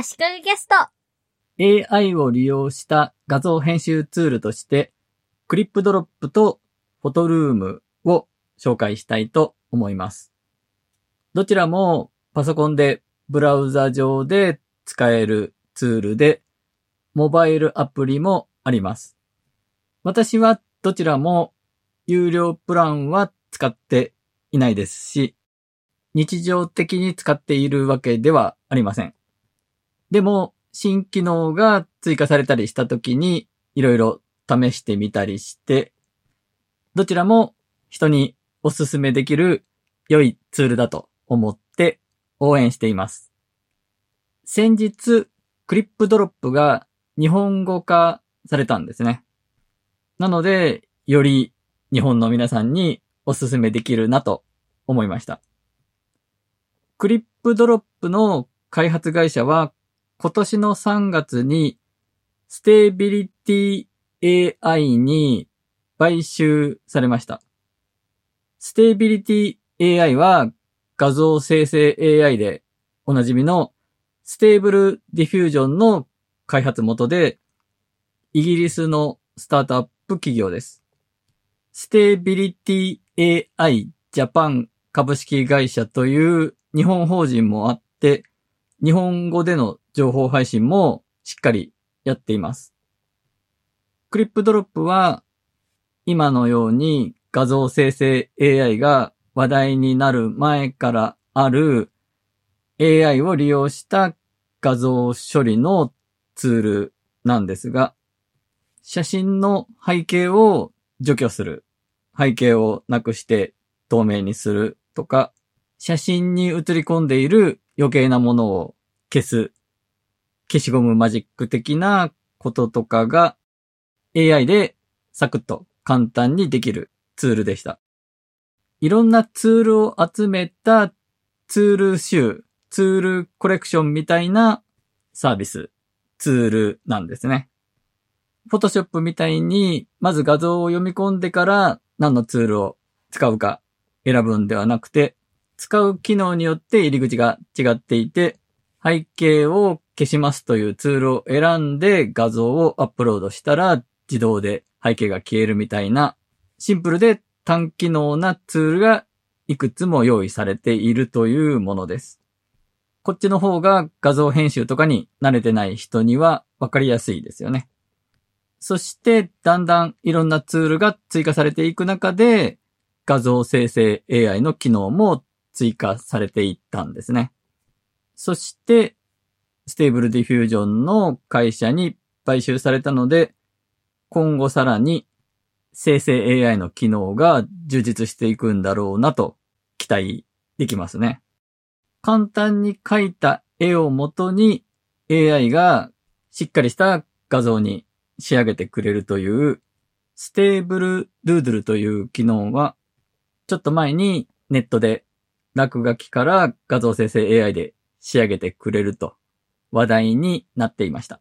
足利ゲスト。AI を利用した画像編集ツールとして、クリップドロップとフォトルームを紹介したいと思います。どちらもパソコンでブラウザ上で使えるツールで、モバイルアプリもあります。私はどちらも有料プランは使っていないですし、日常的に使っているわけではありません。でも、新機能が追加されたりしたときに、いろいろ試してみたりして、どちらも人におすすめできる良いツールだと思って応援しています。先日、クリップドロップが日本語化されたんですね。なので、より日本の皆さんにおすすめできるなと思いました。 Clipdrop の開発会社は今年の3月にステービリティ AI に買収されました。 Stability AI は画像生成 AI でおなじみの Stable Diffusion の開発元でイギリスのスタートアップ企業です。ステービリティ AI ジャパン株式会社という日本法人もあって、日本語での情報配信もしっかりやっています。クリップドロップは今のように画像生成 AI が話題になる前からある AI を利用した画像処理のツールなんですが、写真の背景を除去する、背景をなくして透明にするとか、写真に映り込んでいる余計なものを消す、消しゴムマジック的なこととかが AI でサクッと簡単にできるツールでした。いろんなツールを集めたツール集、ツールコレクションみたいなサービス、ツールなんですね。フォトショップみたいに、まず画像を読み込んでから何のツールを使うか選ぶんではなくて、使う機能によって入り口が違っていて、背景を消しますというツールを選んで画像をアップロードしたら自動で背景が消えるみたいなシンプルで単機能なツールがいくつも用意されているというものです。こっちの方が画像編集とかに慣れてない人にはわかりやすいですよね。そしてだんだんいろんなツールが追加されていく中で画像生成 AI の機能も追加されていったんですね。そして、 Stable Diffusion の会社に買収されたので、今後さらに生成 AI の機能が充実していくんだろうなと期待できますね。簡単に描いた絵をもとに AI がしっかりした画像に仕上げてくれるという Stable Doodle という機能はちょっと前にネットで落書きから画像生成 AI で仕上げてくれると話題になっていました。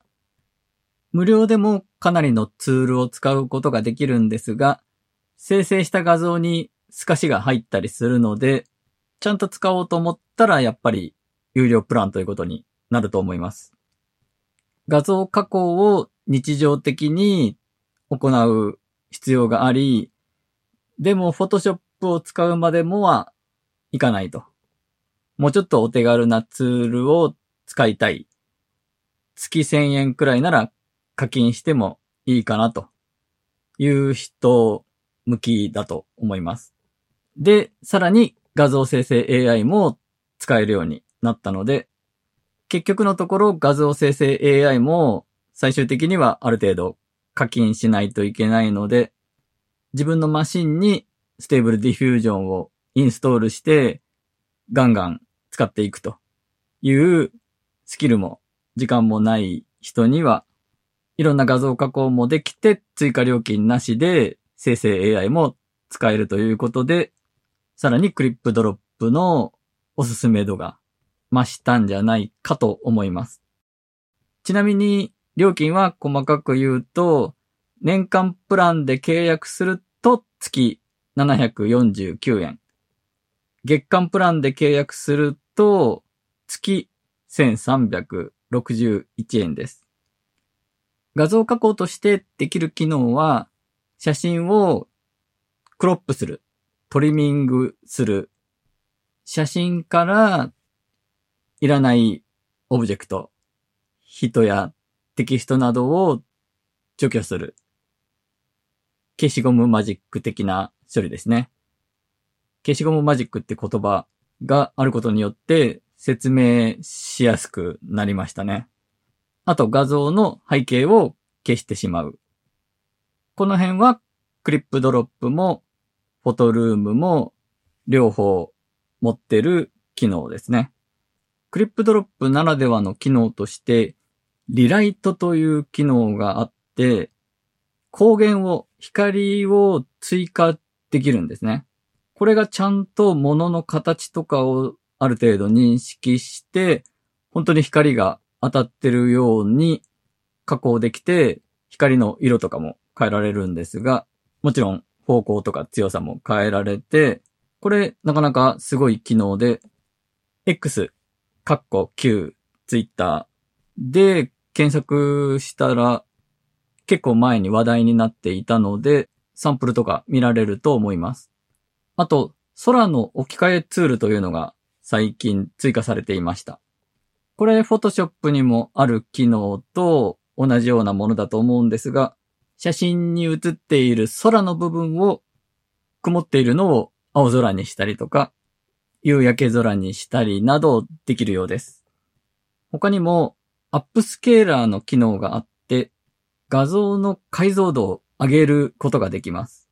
無料でもかなりのツールを使うことができるんですが、生成した画像に透かしが入ったりするので、ちゃんと使おうと思ったらやっぱり有料プランということになると思います。画像加工を日常的に行う必要があり、でも Photoshop を使うまでもはいかないと。もうちょっとお手軽なツールを使いたい。月1000円くらいなら課金してもいいかなという人向きだと思います。で、さらに画像生成 AI も使えるようになったので、結局のところ画像生成 AI も最終的にはある程度課金しないといけないので、自分のマシンに Stable Diffusion をインストールして、ガンガン使っていくというスキルも時間もない人には、いろんな画像加工もできて追加料金なしで生成 AI も使えるということで、さらに Clipdrop のおすすめ度が増したんじゃないかと思います。ちなみに料金は細かく言うと、年間プランで契約すると月749円。月間プランで契約すると月1361円です。画像加工としてできる機能は、写真をクロップする、トリミングする、写真からいらないオブジェクト、人やテキストなどを除去する。消しゴムマジック的な処理ですね。消しゴムマジックって言葉があることによって説明しやすくなりましたね。あと画像の背景を消してしまう。この辺はクリップドロップもフォトルームも両方持ってる機能ですね。クリップドロップならではの機能としてリライトという機能があって光源を、光を追加できるんですね。これがちゃんと物の形とかをある程度認識して、本当に光が当たってるように加工できて、光の色とかも変えられるんですが、もちろん方向とか強さも変えられて、これなかなかすごい機能で、X、カッコ Q、Twitter で検索したら結構前に話題になっていたので、サンプルとか見られると思います。あと、空の置き換えツールというのが最近追加されていました。これ、フォトショップにもある機能と同じようなものだと思うんですが、写真に写っている空の部分を曇っているのを青空にしたりとか、夕焼け空にしたりなどできるようです。他にも、アップスケーラーの機能があって、画像の解像度を上げることができます。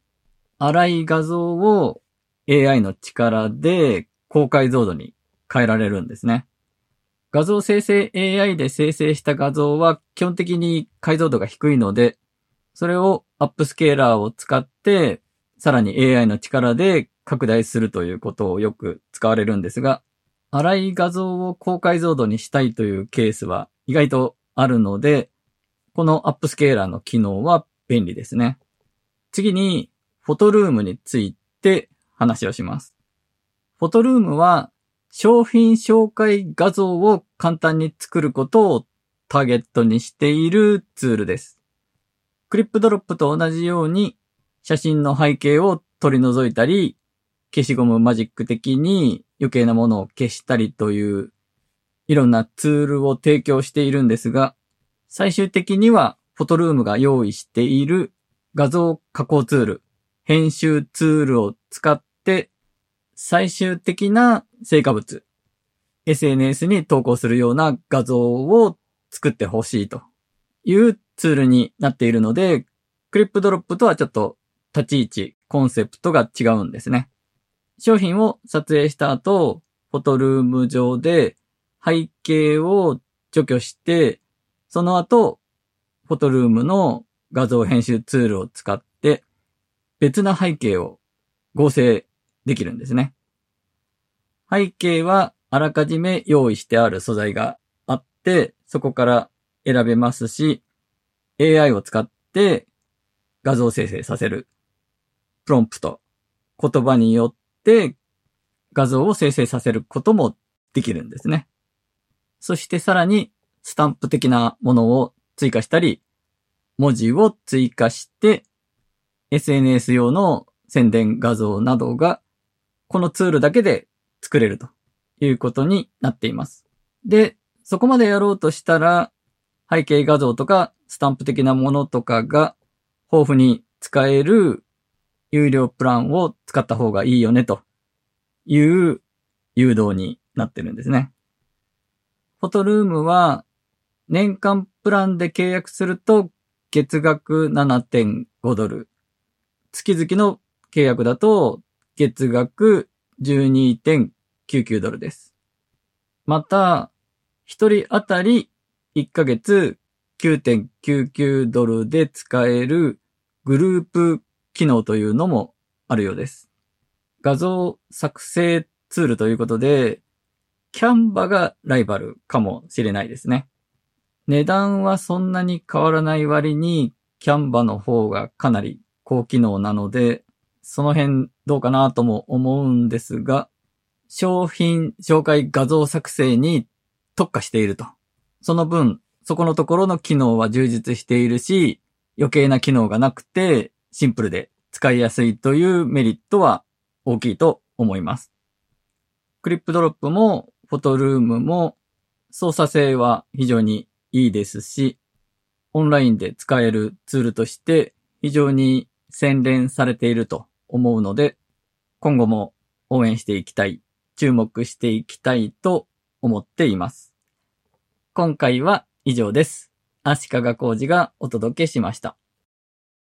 粗い画像を AI の力で高解像度に変えられるんですね。画像生成 AI で生成した画像は基本的に解像度が低いので、それをアップスケーラーを使って、さらに AI の力で拡大するということをよく使われるんですが、粗い画像を高解像度にしたいというケースは意外とあるので、このアップスケーラーの機能は便利ですね。次に、フォトルームについて話をします。フォトルームは商品紹介画像を簡単に作ることをターゲットにしているツールです。クリップドロップと同じように写真の背景を取り除いたり、消しゴムマジック的に余計なものを消したりといういろんなツールを提供しているんですが、最終的にはフォトルームが用意している画像加工ツール、編集ツールを使っ最終的な成果物、SNS に投稿するような画像を作ってほしいというツールになっているので、クリップドロップとはちょっと立ち位置、コンセプトが違うんですね。商品を撮影した後、フォトルーム上で背景を除去して、その後、フォトルームの画像編集ツールを使って、別な背景を合成できるんですね。背景はあらかじめ用意してある素材があって、そこから選べますし、AI を使って画像生成させる。プロンプト。言葉によって画像を生成させることもできるんですね。そしてさらにスタンプ的なものを追加したり、文字を追加して、SNS 用の宣伝画像などが、このツールだけで作れるということになっています。で、そこまでやろうとしたら、背景画像とかスタンプ的なものとかが豊富に使える有料プランを使った方がいいよねという誘導になってるんですね。フォトルームは年間プランで契約すると月額7.5ドル。月々の契約だと月額12.99ドルです。また、一人当たり1ヶ月9.99ドルで使えるグループ機能というのもあるようです。画像作成ツールということで、キャンバがライバルかもしれないですね。値段はそんなに変わらない割に、キャンバの方がかなり高機能なので、その辺どうかなとも思うんですが、商品紹介画像作成に特化していると。その分、そこのところの機能は充実しているし、余計な機能がなくて、シンプルで使いやすいというメリットは大きいと思います。クリップドロップもフォトルームも操作性は非常にいいですし、オンラインで使えるツールとして非常に洗練されていると思うので、今後も応援していきたい、注目していきたいと思っています。今回は以上です。足利工事がお届けしました。